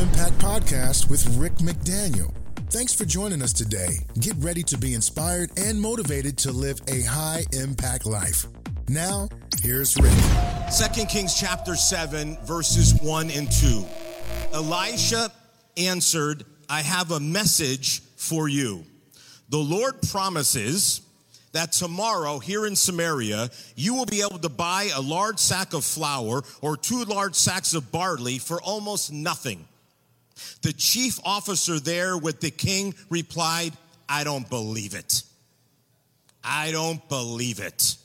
Impact podcast with Rick McDaniel. Thanks for joining us today. Get ready to be inspired and motivated to live a high impact life. Now, here's Rick. 2 Kings chapter 7, verses 1 and 2. Elisha answered, I have a message for you. The Lord promises that tomorrow here in Samaria, you will be able to buy a large sack of flour or two large sacks of barley for almost nothing. The chief officer there with the king replied, I don't believe it. I don't believe it.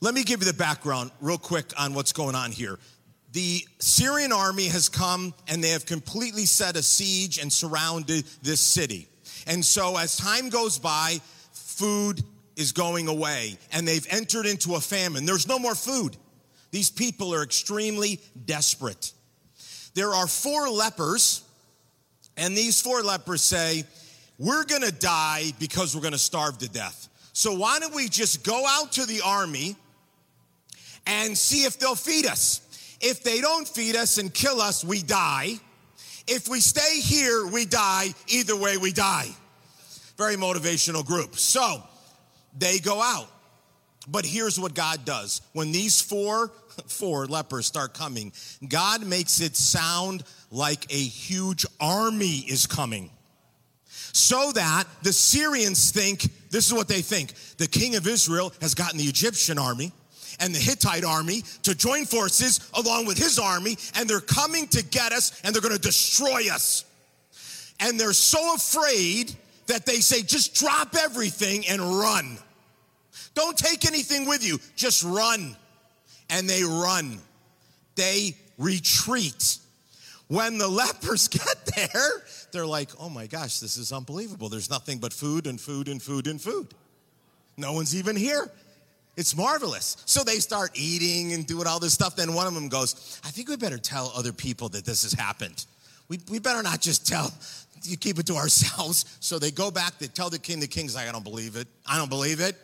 Let me give you the background real quick on what's going on here. The Syrian army has come and they have completely set a siege and surrounded this city. And so as time goes by, food is going away and they've entered into a famine. There's no more food. These people are extremely desperate. There are four lepers, and these four lepers say, We're gonna die because we're gonna starve to death. So why don't we just go out to the army and see if they'll feed us? If they don't feed us and kill us, we die. If we stay here, we die. Either way, we die. Very motivational group. So they go out. But here's what God does. When these four, four lepers start coming, God makes it sound like a huge army is coming. So that the Syrians think, this is what they think. The king of Israel has gotten the Egyptian army and the Hittite army to join forces along with his army, and they're coming to get us and they're gonna destroy us. And they're so afraid that they say, just drop everything and run. Don't take anything with you, just run. And they run, they retreat. When the lepers get there, they're like, oh my gosh, this is unbelievable. There's nothing but food and food and food and food. No one's even here. It's marvelous. So they start eating and doing all this stuff. Then one of them goes, I think we better tell other people that this has happened. We, we better not just tell, you keep it to ourselves. So they go back, they tell the king, the king's like, I don't believe it. I don't believe it.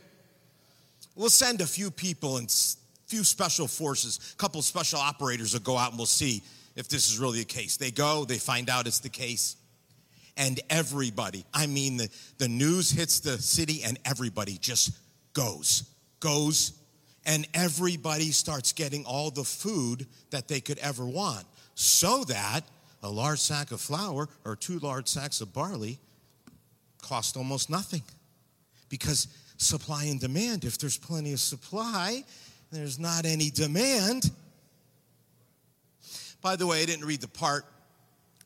We'll send a few people and few special forces, a couple special operators will go out and we'll see if this is really the case. They go, they find out it's the case. And everybody, I mean, the, the news hits the city and everybody just goes, goes, and everybody starts getting all the food that they could ever want. So that a large sack of flour or two large sacks of barley cost almost nothing. Because supply and demand, if there's plenty of supply, there's not any demand. By the way, I didn't read the part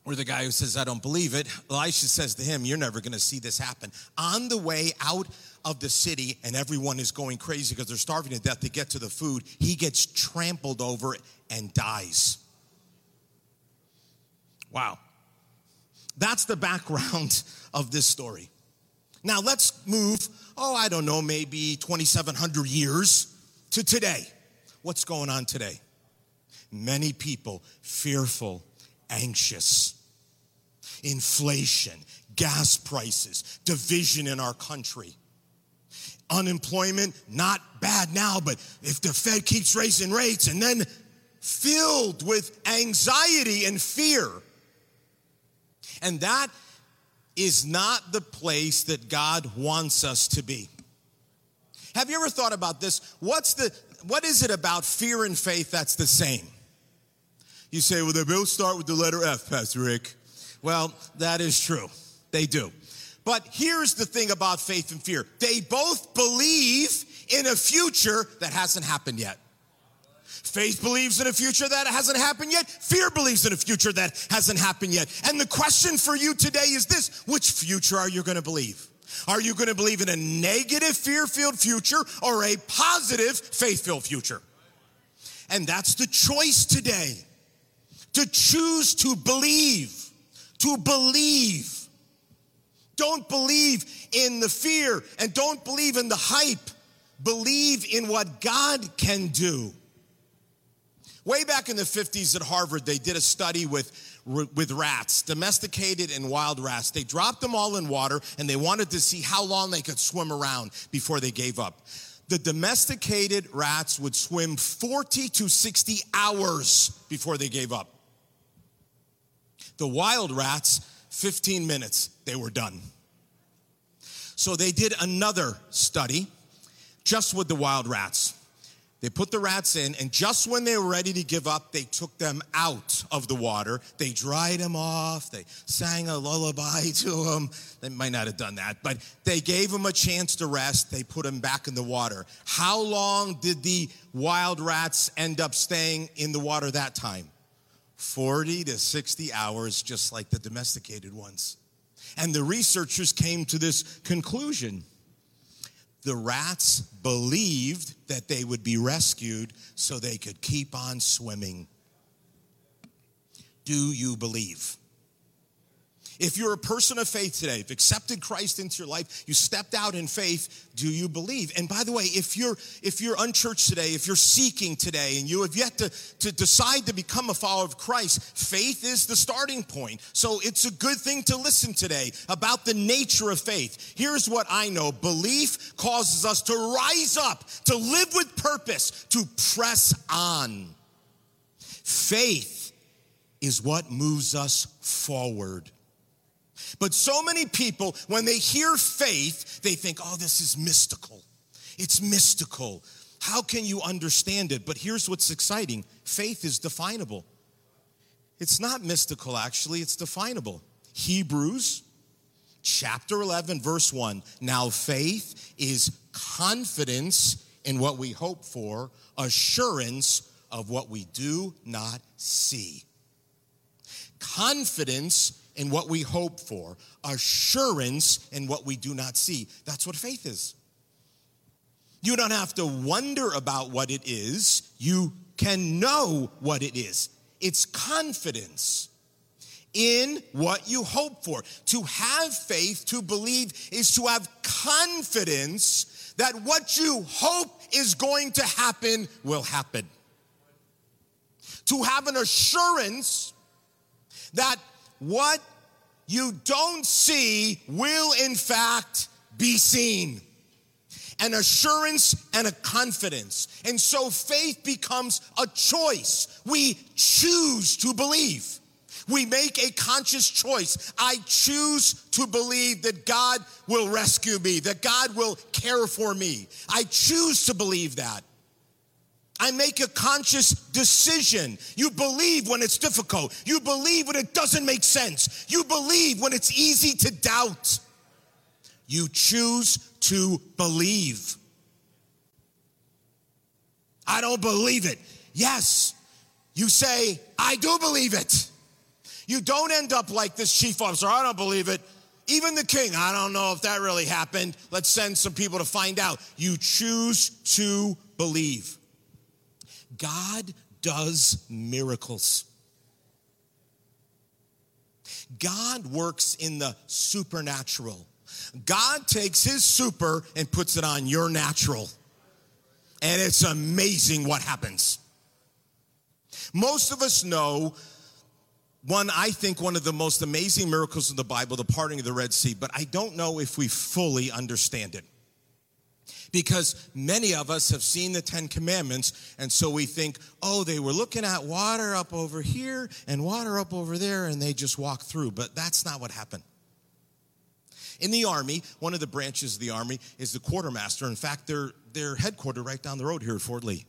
where the guy who says, I don't believe it, Elisha says to him, You're never gonna see this happen. On the way out of the city, and everyone is going crazy because they're starving to death to get to the food, he gets trampled over and dies. Wow. That's the background of this story. Now let's move, oh, I don't know, maybe 2,700 years to today. What's going on today? Many people fearful, anxious, inflation, gas prices, division in our country. Unemployment, not bad now, but if the Fed keeps raising rates and then filled with anxiety and fear. And that is not the place that God wants us to be. Have you ever thought about this? What's the what is it about fear and faith that's the same? You say, well, they both start with the letter F, Pastor Rick. Well, that is true. They do. But here's the thing about faith and fear. They both believe in a future that hasn't happened yet. Faith believes in a future that hasn't happened yet. Fear believes in a future that hasn't happened yet. And the question for you today is this which future are you going to believe? Are you going to believe in a negative, fear filled future or a positive, faith filled future? And that's the choice today to choose to believe, to believe. Don't believe in the fear and don't believe in the hype. Believe in what God can do. Way back in the 50s at Harvard, they did a study with with rats, domesticated and wild rats. They dropped them all in water and they wanted to see how long they could swim around before they gave up. The domesticated rats would swim 40 to 60 hours before they gave up. The wild rats, 15 minutes, they were done. So they did another study just with the wild rats. They put the rats in, and just when they were ready to give up, they took them out of the water. They dried them off. They sang a lullaby to them. They might not have done that, but they gave them a chance to rest. They put them back in the water. How long did the wild rats end up staying in the water that time? 40 to 60 hours, just like the domesticated ones. And the researchers came to this conclusion the rats believed that they would be rescued so they could keep on swimming. Do you believe? If you're a person of faith today, if accepted Christ into your life, you stepped out in faith, do you believe? And by the way, if you're if you're unchurched today, if you're seeking today and you have yet to, to decide to become a follower of Christ, faith is the starting point. So it's a good thing to listen today about the nature of faith. Here's what I know belief causes us to rise up, to live with purpose, to press on. Faith is what moves us forward. But so many people, when they hear faith, they think, oh, this is mystical. It's mystical. How can you understand it? But here's what's exciting faith is definable. It's not mystical, actually, it's definable. Hebrews chapter 11, verse 1. Now, faith is confidence in what we hope for, assurance of what we do not see. Confidence in what we hope for, assurance in what we do not see. That's what faith is. You don't have to wonder about what it is, you can know what it is. It's confidence in what you hope for. To have faith, to believe, is to have confidence that what you hope is going to happen will happen. To have an assurance that what you don't see will in fact be seen. An assurance and a confidence. And so faith becomes a choice. We choose to believe. We make a conscious choice. I choose to believe that God will rescue me, that God will care for me. I choose to believe that. I make a conscious decision. You believe when it's difficult. You believe when it doesn't make sense. You believe when it's easy to doubt. You choose to believe. I don't believe it. Yes, you say, I do believe it. You don't end up like this chief officer, I don't believe it. Even the king, I don't know if that really happened. Let's send some people to find out. You choose to believe. God does miracles. God works in the supernatural. God takes his super and puts it on your natural. And it's amazing what happens. Most of us know one, I think, one of the most amazing miracles in the Bible, the parting of the Red Sea, but I don't know if we fully understand it because many of us have seen the Ten Commandments, and so we think, oh, they were looking at water up over here and water up over there, and they just walked through. But that's not what happened. In the Army, one of the branches of the Army is the quartermaster. In fact, they're, they're headquartered right down the road here at Fort Lee.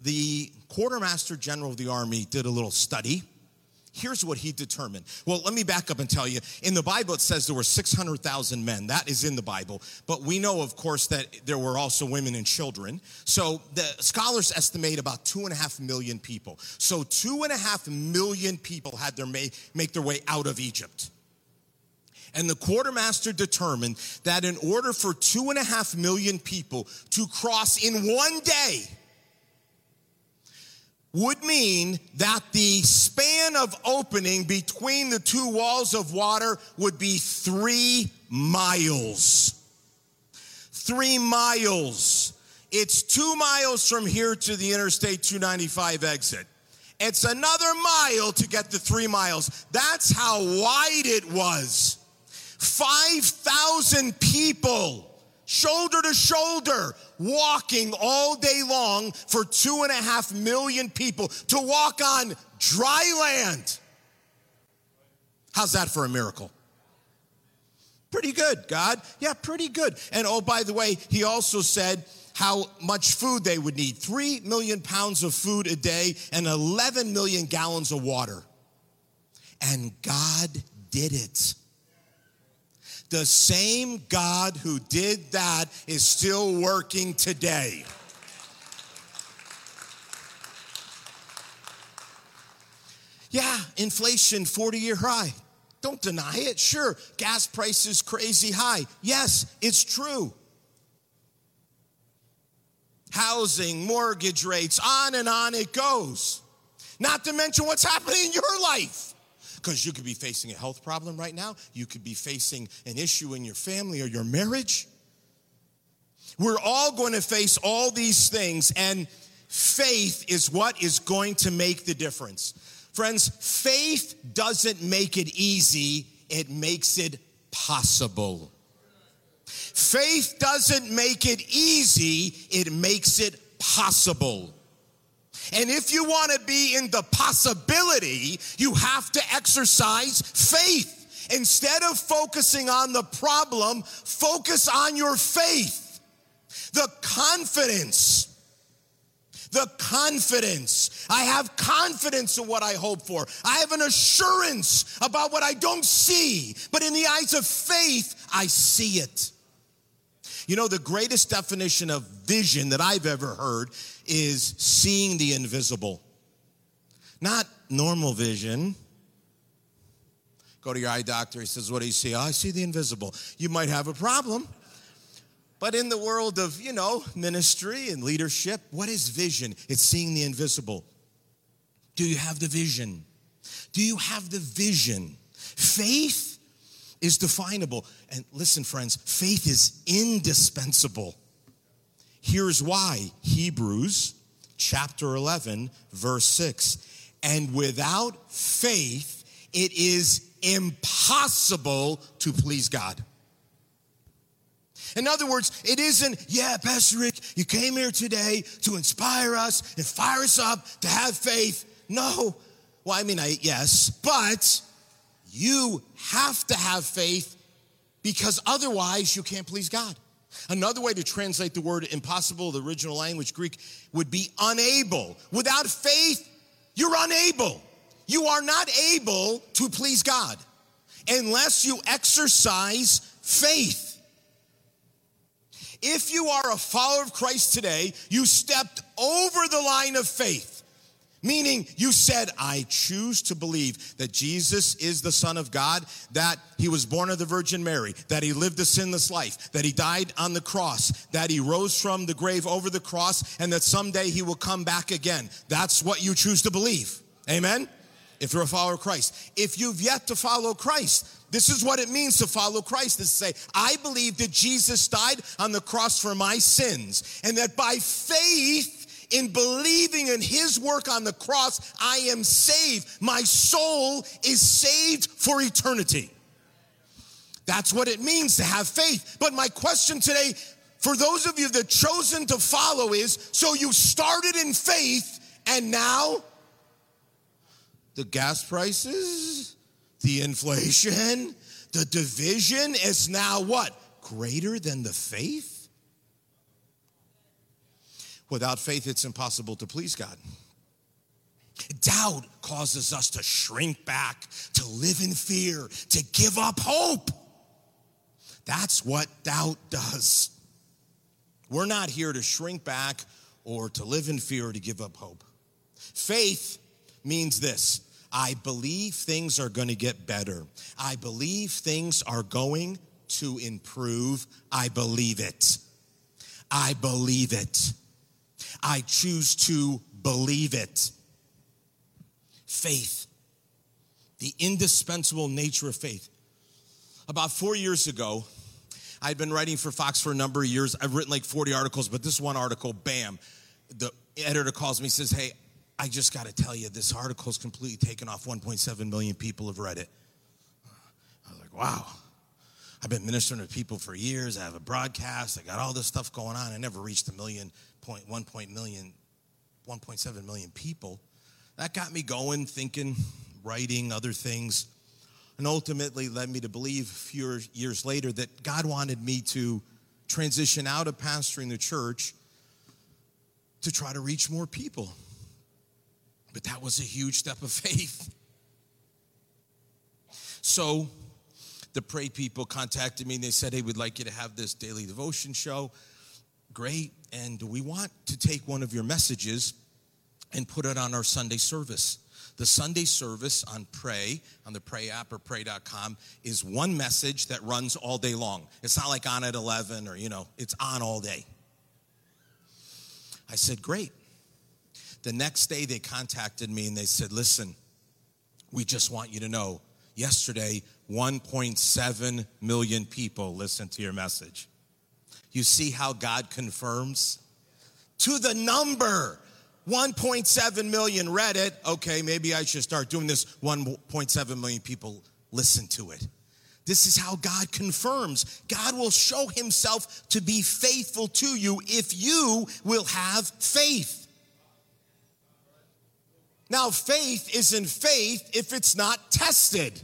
The quartermaster general of the Army did a little study Here's what he determined. Well, let me back up and tell you. In the Bible, it says there were 600,000 men. That is in the Bible. But we know, of course, that there were also women and children. So the scholars estimate about two and a half million people. So two and a half million people had their make, make their way out of Egypt. And the quartermaster determined that in order for two and a half million people to cross in one day, would mean that the span of opening between the two walls of water would be three miles. Three miles. It's two miles from here to the Interstate 295 exit. It's another mile to get the three miles. That's how wide it was. 5,000 people shoulder to shoulder, walking all day long for two and a half million people to walk on dry land. How's that for a miracle? Pretty good, God. Yeah, pretty good. And oh, by the way, he also said how much food they would need 3 million pounds of food a day and 11 million gallons of water. And God did it. The same God who did that is still working today. Yeah, inflation 40 year high. Don't deny it. Sure, gas prices crazy high. Yes, it's true. Housing, mortgage rates, on and on it goes. Not to mention what's happening in your life. Because you could be facing a health problem right now. You could be facing an issue in your family or your marriage. We're all going to face all these things, and faith is what is going to make the difference. Friends, faith doesn't make it easy, it makes it possible. Faith doesn't make it easy, it makes it possible. And if you want to be in the possibility, you have to exercise faith. Instead of focusing on the problem, focus on your faith, the confidence the confidence. I have confidence in what I hope for. I have an assurance about what I don't see, but in the eyes of faith, I see it. You know, the greatest definition of vision that I've ever heard is seeing the invisible. Not normal vision. Go to your eye doctor, he says, What do you see? Oh, I see the invisible. You might have a problem. But in the world of, you know, ministry and leadership, what is vision? It's seeing the invisible. Do you have the vision? Do you have the vision? Faith is definable. And listen, friends, faith is indispensable. Here's why Hebrews chapter 11, verse 6. And without faith, it is impossible to please God. In other words, it isn't, yeah, Pastor Rick, you came here today to inspire us and fire us up to have faith. No. Well, I mean, I, yes, but you have to have faith because otherwise you can't please God. Another way to translate the word impossible, the original language Greek, would be unable. Without faith, you're unable. You are not able to please God unless you exercise faith. If you are a follower of Christ today, you stepped over the line of faith. Meaning, you said, I choose to believe that Jesus is the Son of God, that he was born of the Virgin Mary, that he lived a sinless life, that he died on the cross, that he rose from the grave over the cross, and that someday he will come back again. That's what you choose to believe. Amen? If you're a follower of Christ. If you've yet to follow Christ, this is what it means to follow Christ is to say, I believe that Jesus died on the cross for my sins, and that by faith in believing in his work on the cross, I am saved. My soul is saved for eternity. That's what it means to have faith. But my question today, for those of you that chosen to follow, is so you started in faith and now the gas prices, the inflation, the division is now what? Greater than the faith? Without faith, it's impossible to please God. Doubt causes us to shrink back, to live in fear, to give up hope. That's what doubt does. We're not here to shrink back or to live in fear or to give up hope. Faith means this I believe things are going to get better. I believe things are going to improve. I believe it. I believe it. I choose to believe it. Faith, the indispensable nature of faith. About four years ago, I'd been writing for Fox for a number of years. I've written like 40 articles, but this one article, bam, the editor calls me says, Hey, I just got to tell you, this article is completely taken off. 1.7 million people have read it. I was like, wow. I've been ministering to people for years. I have a broadcast. I got all this stuff going on. I never reached a million point, one point million, 1.7 million people. That got me going, thinking, writing, other things. and ultimately led me to believe a few years later that God wanted me to transition out of pastoring the church to try to reach more people. But that was a huge step of faith. So the Pray people contacted me and they said, Hey, we'd like you to have this daily devotion show. Great. And we want to take one of your messages and put it on our Sunday service. The Sunday service on Pray, on the Pray app or pray.com, is one message that runs all day long. It's not like on at 11 or, you know, it's on all day. I said, Great. The next day they contacted me and they said, Listen, we just want you to know yesterday 1.7 million people listened to your message. You see how God confirms? To the number. 1.7 million read it. Okay, maybe I should start doing this. 1.7 million people listen to it. This is how God confirms. God will show himself to be faithful to you if you will have faith. Now, faith isn't faith if it's not tested.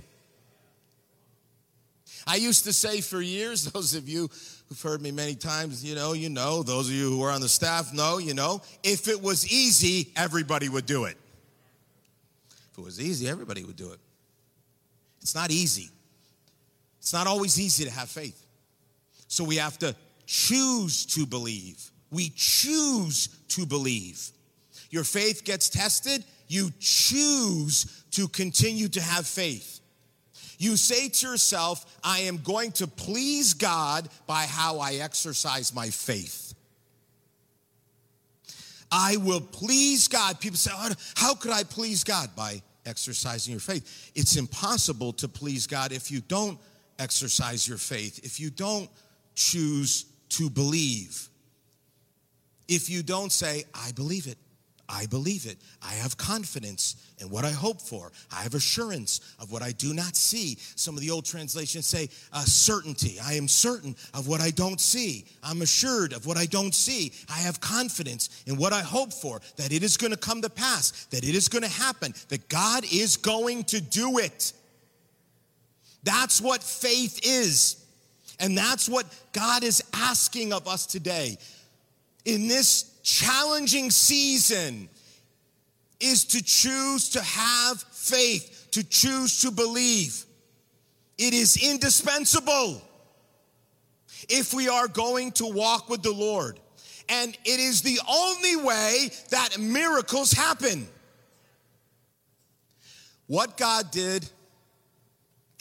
I used to say for years, those of you who've heard me many times, you know, you know, those of you who are on the staff know, you know, if it was easy, everybody would do it. If it was easy, everybody would do it. It's not easy. It's not always easy to have faith. So we have to choose to believe. We choose to believe. Your faith gets tested, you choose to continue to have faith. You say to yourself, I am going to please God by how I exercise my faith. I will please God. People say, oh, How could I please God? By exercising your faith. It's impossible to please God if you don't exercise your faith, if you don't choose to believe, if you don't say, I believe it. I believe it. I have confidence in what I hope for. I have assurance of what I do not see. Some of the old translations say uh, certainty. I am certain of what I don't see. I'm assured of what I don't see. I have confidence in what I hope for, that it is going to come to pass, that it is going to happen, that God is going to do it. That's what faith is. And that's what God is asking of us today. In this challenging season is to choose to have faith, to choose to believe. It is indispensable if we are going to walk with the Lord. And it is the only way that miracles happen. What God did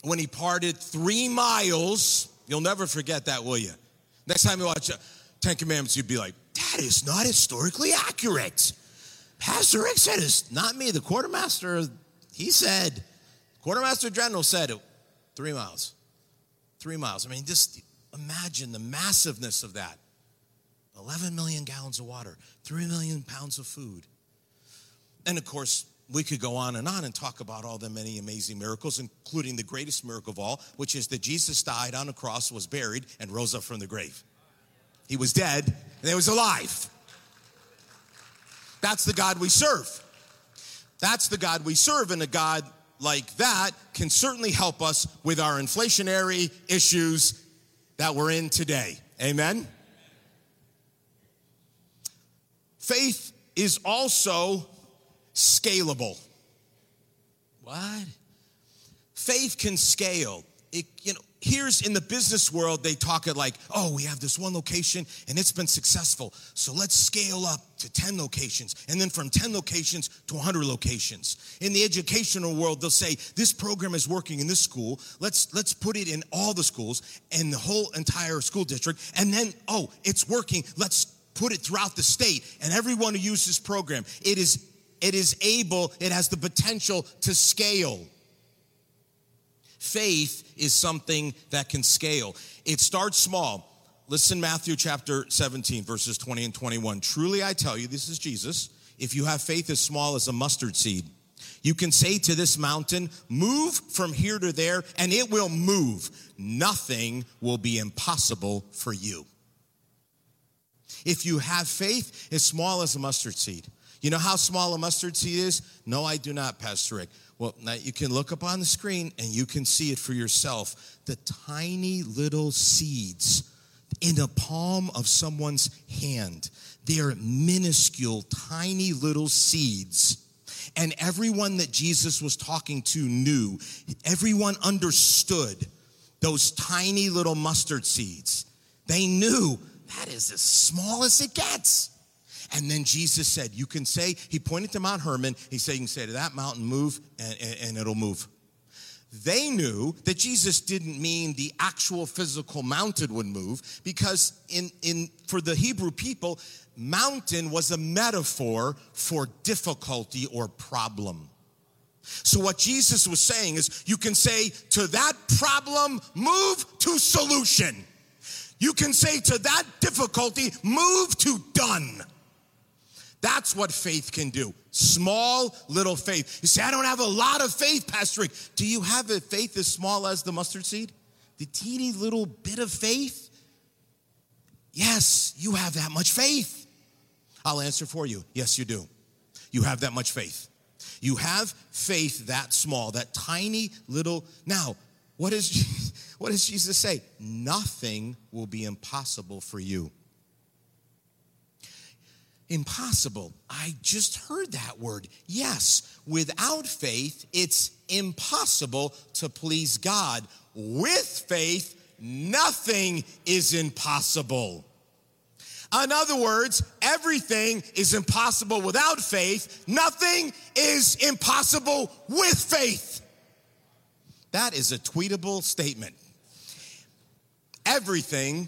when He parted three miles, you'll never forget that, will you? Next time you watch Ten Commandments, you'd be like, that is not historically accurate. Pastor Rick said it's not me. The quartermaster, he said, quartermaster general said three miles. Three miles. I mean, just imagine the massiveness of that. 11 million gallons of water, 3 million pounds of food. And of course, we could go on and on and talk about all the many amazing miracles, including the greatest miracle of all, which is that Jesus died on a cross, was buried, and rose up from the grave. He was dead, and he was alive. That's the God we serve. That's the God we serve, and a God like that can certainly help us with our inflationary issues that we're in today. Amen? Faith is also scalable. What? Faith can scale. It, you know, here's in the business world, they talk it like, oh, we have this one location and it's been successful. So let's scale up to 10 locations and then from 10 locations to 100 locations. In the educational world, they'll say, this program is working in this school. Let's, let's put it in all the schools and the whole entire school district. And then, oh, it's working. Let's put it throughout the state and everyone who uses this program. It is, it is able, it has the potential to scale. Faith is something that can scale. It starts small. Listen, Matthew chapter 17, verses 20 and 21. Truly I tell you, this is Jesus, if you have faith as small as a mustard seed, you can say to this mountain, Move from here to there, and it will move. Nothing will be impossible for you. If you have faith as small as a mustard seed, You know how small a mustard seed is? No, I do not, Pastor Rick. Well, now you can look up on the screen and you can see it for yourself. The tiny little seeds in the palm of someone's hand. They're minuscule, tiny little seeds. And everyone that Jesus was talking to knew, everyone understood those tiny little mustard seeds. They knew that is as small as it gets. And then Jesus said, You can say, He pointed to Mount Hermon. He said, You can say to that mountain, move, and, and, and it'll move. They knew that Jesus didn't mean the actual physical mountain would move because in, in for the Hebrew people, mountain was a metaphor for difficulty or problem. So what Jesus was saying is you can say to that problem, move to solution. You can say to that difficulty, move to done. That's what faith can do. Small little faith. You say, I don't have a lot of faith, Pastor Rick. Do you have a faith as small as the mustard seed? The teeny little bit of faith? Yes, you have that much faith. I'll answer for you. Yes, you do. You have that much faith. You have faith that small, that tiny little. Now, what, is, what does Jesus say? Nothing will be impossible for you. Impossible. I just heard that word. Yes, without faith, it's impossible to please God. With faith, nothing is impossible. In other words, everything is impossible without faith, nothing is impossible with faith. That is a tweetable statement. Everything,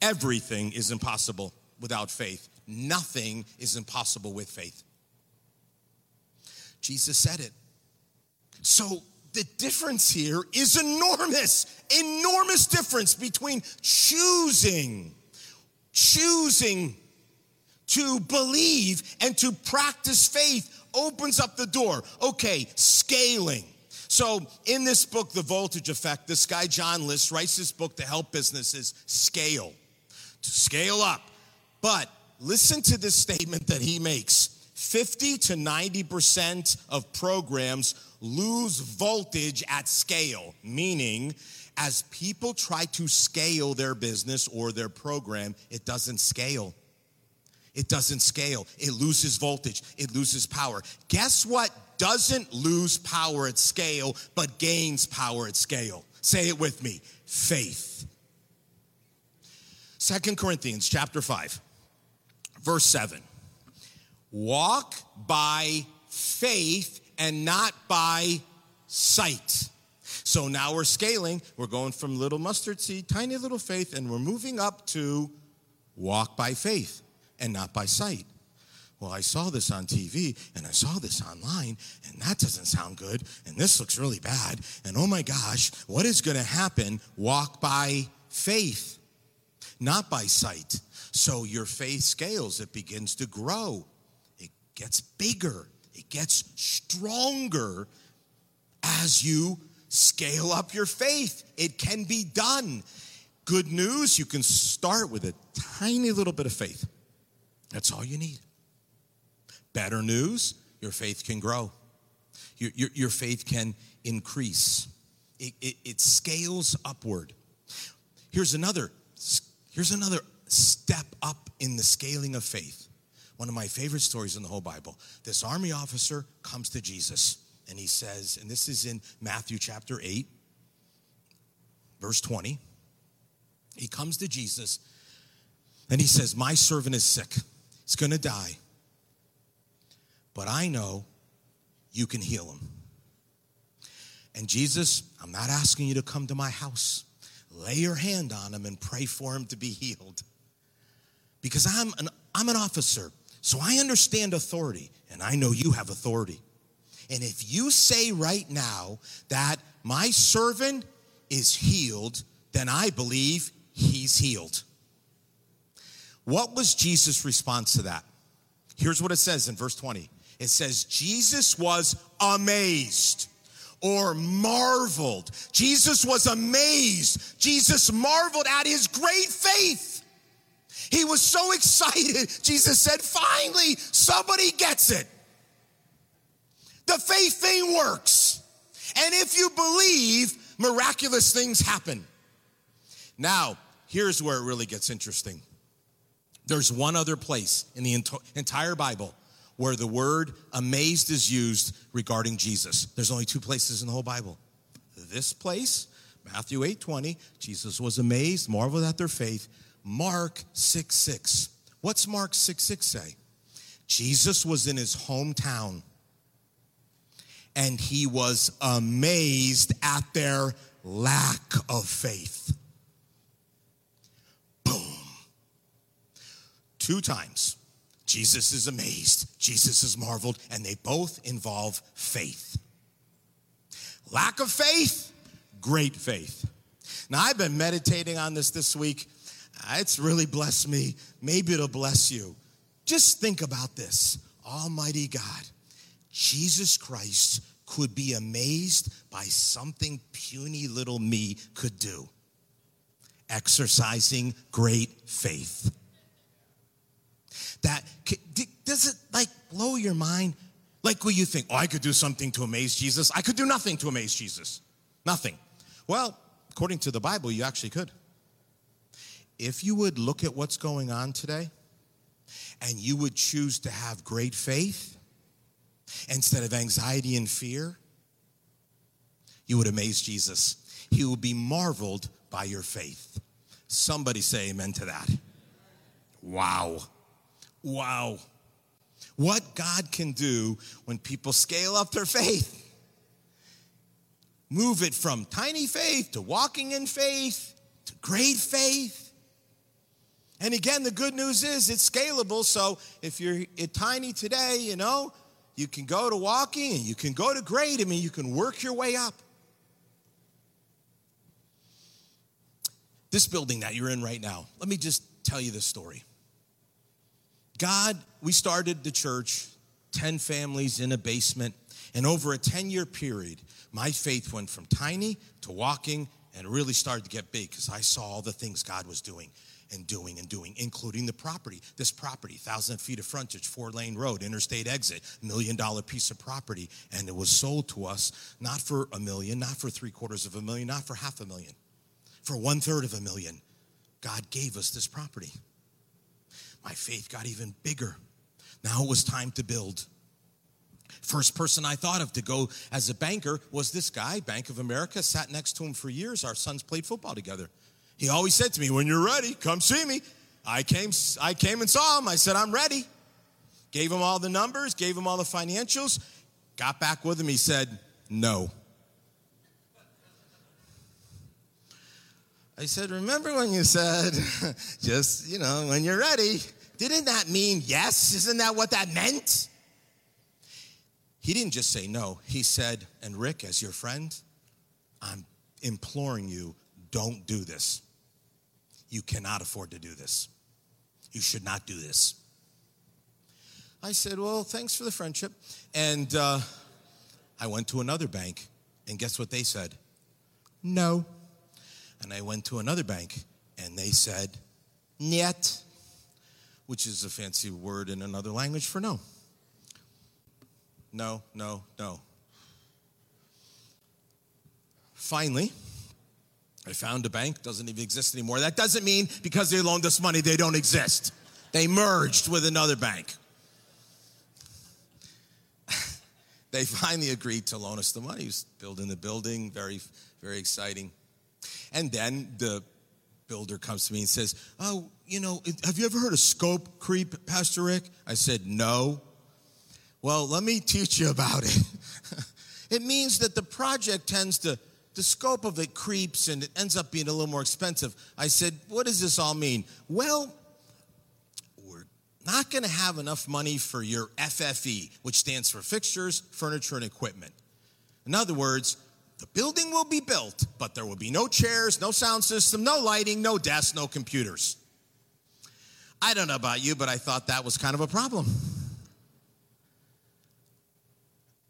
everything is impossible without faith. Nothing is impossible with faith. Jesus said it. So the difference here is enormous, enormous difference between choosing, choosing to believe and to practice faith opens up the door. Okay, scaling. So, in this book, The Voltage Effect, this guy, John List, writes this book to help businesses scale, to scale up. But listen to this statement that he makes 50 to 90% of programs lose voltage at scale, meaning, as people try to scale their business or their program, it doesn't scale. It doesn't scale. It loses voltage. It loses power. Guess what doesn't lose power at scale, but gains power at scale? Say it with me faith. Second Corinthians chapter 5, verse 7. Walk by faith and not by sight. So now we're scaling. We're going from little mustard seed, tiny little faith, and we're moving up to walk by faith and not by sight. Well, I saw this on TV and I saw this online, and that doesn't sound good, and this looks really bad, and oh my gosh, what is going to happen? Walk by faith, not by sight. So your faith scales, it begins to grow, it gets bigger, it gets stronger as you scale up your faith. It can be done. Good news, you can start with a tiny little bit of faith. That's all you need. Better news, your faith can grow. Your, your, your faith can increase. It, it, it scales upward. Here's another, here's another step up in the scaling of faith. One of my favorite stories in the whole Bible. This army officer comes to Jesus and he says, and this is in Matthew chapter 8, verse 20. He comes to Jesus and he says, My servant is sick. He's going to die. But I know you can heal him. And Jesus, I'm not asking you to come to my house. Lay your hand on him and pray for him to be healed. Because I'm an, I'm an officer, so I understand authority, and I know you have authority. And if you say right now that my servant is healed, then I believe he's healed. What was Jesus' response to that? Here's what it says in verse 20 it says, Jesus was amazed or marveled. Jesus was amazed. Jesus marveled at his great faith. He was so excited. Jesus said, finally, somebody gets it. The faith thing works. And if you believe, miraculous things happen. Now, here's where it really gets interesting. There's one other place in the entire Bible where the word amazed is used regarding Jesus. There's only two places in the whole Bible. This place, Matthew 8 20, Jesus was amazed, marveled at their faith. Mark 6 6. What's Mark 6 6 say? Jesus was in his hometown and he was amazed at their lack of faith. Boom. Two times. Jesus is amazed, Jesus is marveled, and they both involve faith. Lack of faith, great faith. Now, I've been meditating on this this week. Ah, it's really blessed me. Maybe it'll bless you. Just think about this Almighty God, Jesus Christ could be amazed by something puny little me could do exercising great faith. That does it like blow your mind? Like, will you think, oh, I could do something to amaze Jesus? I could do nothing to amaze Jesus. Nothing. Well, according to the Bible, you actually could. If you would look at what's going on today and you would choose to have great faith, instead of anxiety and fear, you would amaze Jesus. He would be marveled by your faith. Somebody say amen to that. Wow. Wow. What God can do when people scale up their faith. Move it from tiny faith to walking in faith to great faith. And again, the good news is it's scalable. So if you're tiny today, you know, you can go to walking and you can go to great. I mean, you can work your way up. This building that you're in right now, let me just tell you this story. God, we started the church, 10 families in a basement, and over a 10 year period, my faith went from tiny to walking and really started to get big because I saw all the things God was doing and doing and doing, including the property. This property, thousand feet of frontage, four lane road, interstate exit, million dollar piece of property. And it was sold to us not for a million, not for three quarters of a million, not for half a million, for one third of a million. God gave us this property. My faith got even bigger. Now it was time to build. First person I thought of to go as a banker was this guy, Bank of America, sat next to him for years. Our sons played football together. He always said to me, When you're ready, come see me. I came, I came and saw him. I said, I'm ready. Gave him all the numbers, gave him all the financials, got back with him. He said, No. I said, Remember when you said, just, you know, when you're ready? Didn't that mean yes? Isn't that what that meant? He didn't just say no. He said, And Rick, as your friend, I'm imploring you, don't do this. You cannot afford to do this. You should not do this. I said, Well, thanks for the friendship. And uh, I went to another bank, and guess what they said? No. And I went to another bank, and they said, Niet, which is a fancy word in another language for no. No, no, no. Finally, I found a bank, doesn't even exist anymore. That doesn't mean because they loaned us money, they don't exist. They merged with another bank. they finally agreed to loan us the money. He building the building, very, very exciting. And then the builder comes to me and says, Oh, you know, have you ever heard of scope creep, Pastor Rick? I said, No. Well, let me teach you about it. it means that the project tends to the scope of it creeps and it ends up being a little more expensive. I said, What does this all mean? Well, we're not going to have enough money for your FFE, which stands for fixtures, furniture, and equipment. In other words, the building will be built, but there will be no chairs, no sound system, no lighting, no desks, no computers. I don't know about you, but I thought that was kind of a problem.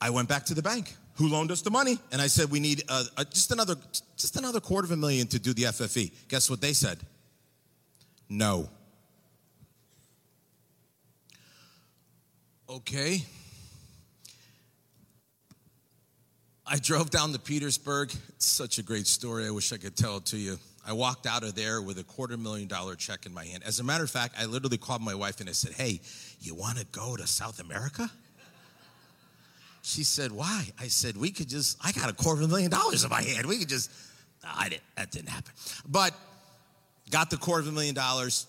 I went back to the bank who loaned us the money? And I said, we need uh, uh, just another just another quarter of a million to do the FFE. Guess what they said? No. Okay. I drove down to Petersburg. It's such a great story. I wish I could tell it to you. I walked out of there with a quarter million dollar check in my hand. As a matter of fact, I literally called my wife and I said, Hey, you want to go to South America? She said, Why? I said, We could just, I got a quarter of a million dollars in my hand. We could just, I didn't, that didn't happen. But got the quarter of a million dollars.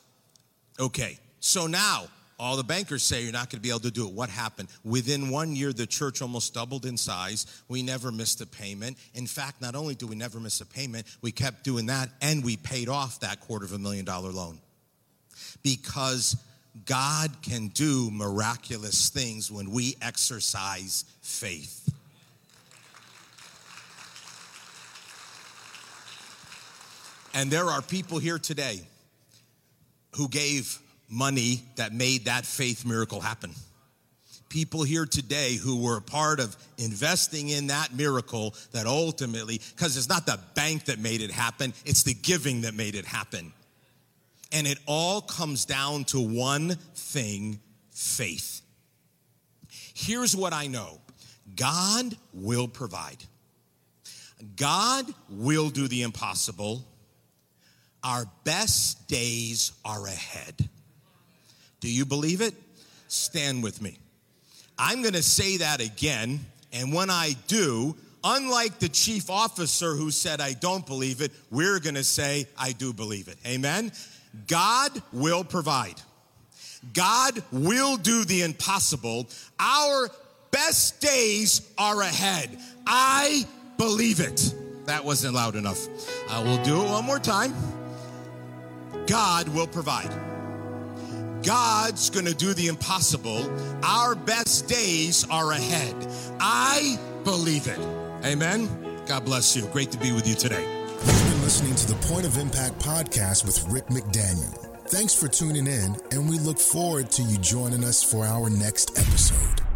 Okay. So now, all the bankers say you're not going to be able to do it. What happened? Within one year, the church almost doubled in size. We never missed a payment. In fact, not only do we never miss a payment, we kept doing that and we paid off that quarter of a million dollar loan. Because God can do miraculous things when we exercise faith. And there are people here today who gave money that made that faith miracle happen. People here today who were a part of investing in that miracle that ultimately, because it's not the bank that made it happen, it's the giving that made it happen. And it all comes down to one thing faith. Here's what I know God will provide, God will do the impossible. Our best days are ahead. Do you believe it? Stand with me. I'm going to say that again. And when I do, unlike the chief officer who said, I don't believe it, we're going to say, I do believe it. Amen? God will provide. God will do the impossible. Our best days are ahead. I believe it. That wasn't loud enough. I will do it one more time. God will provide. God's going to do the impossible. Our best days are ahead. I believe it. Amen. God bless you. Great to be with you today. Listening to the Point of Impact podcast with Rick McDaniel. Thanks for tuning in, and we look forward to you joining us for our next episode.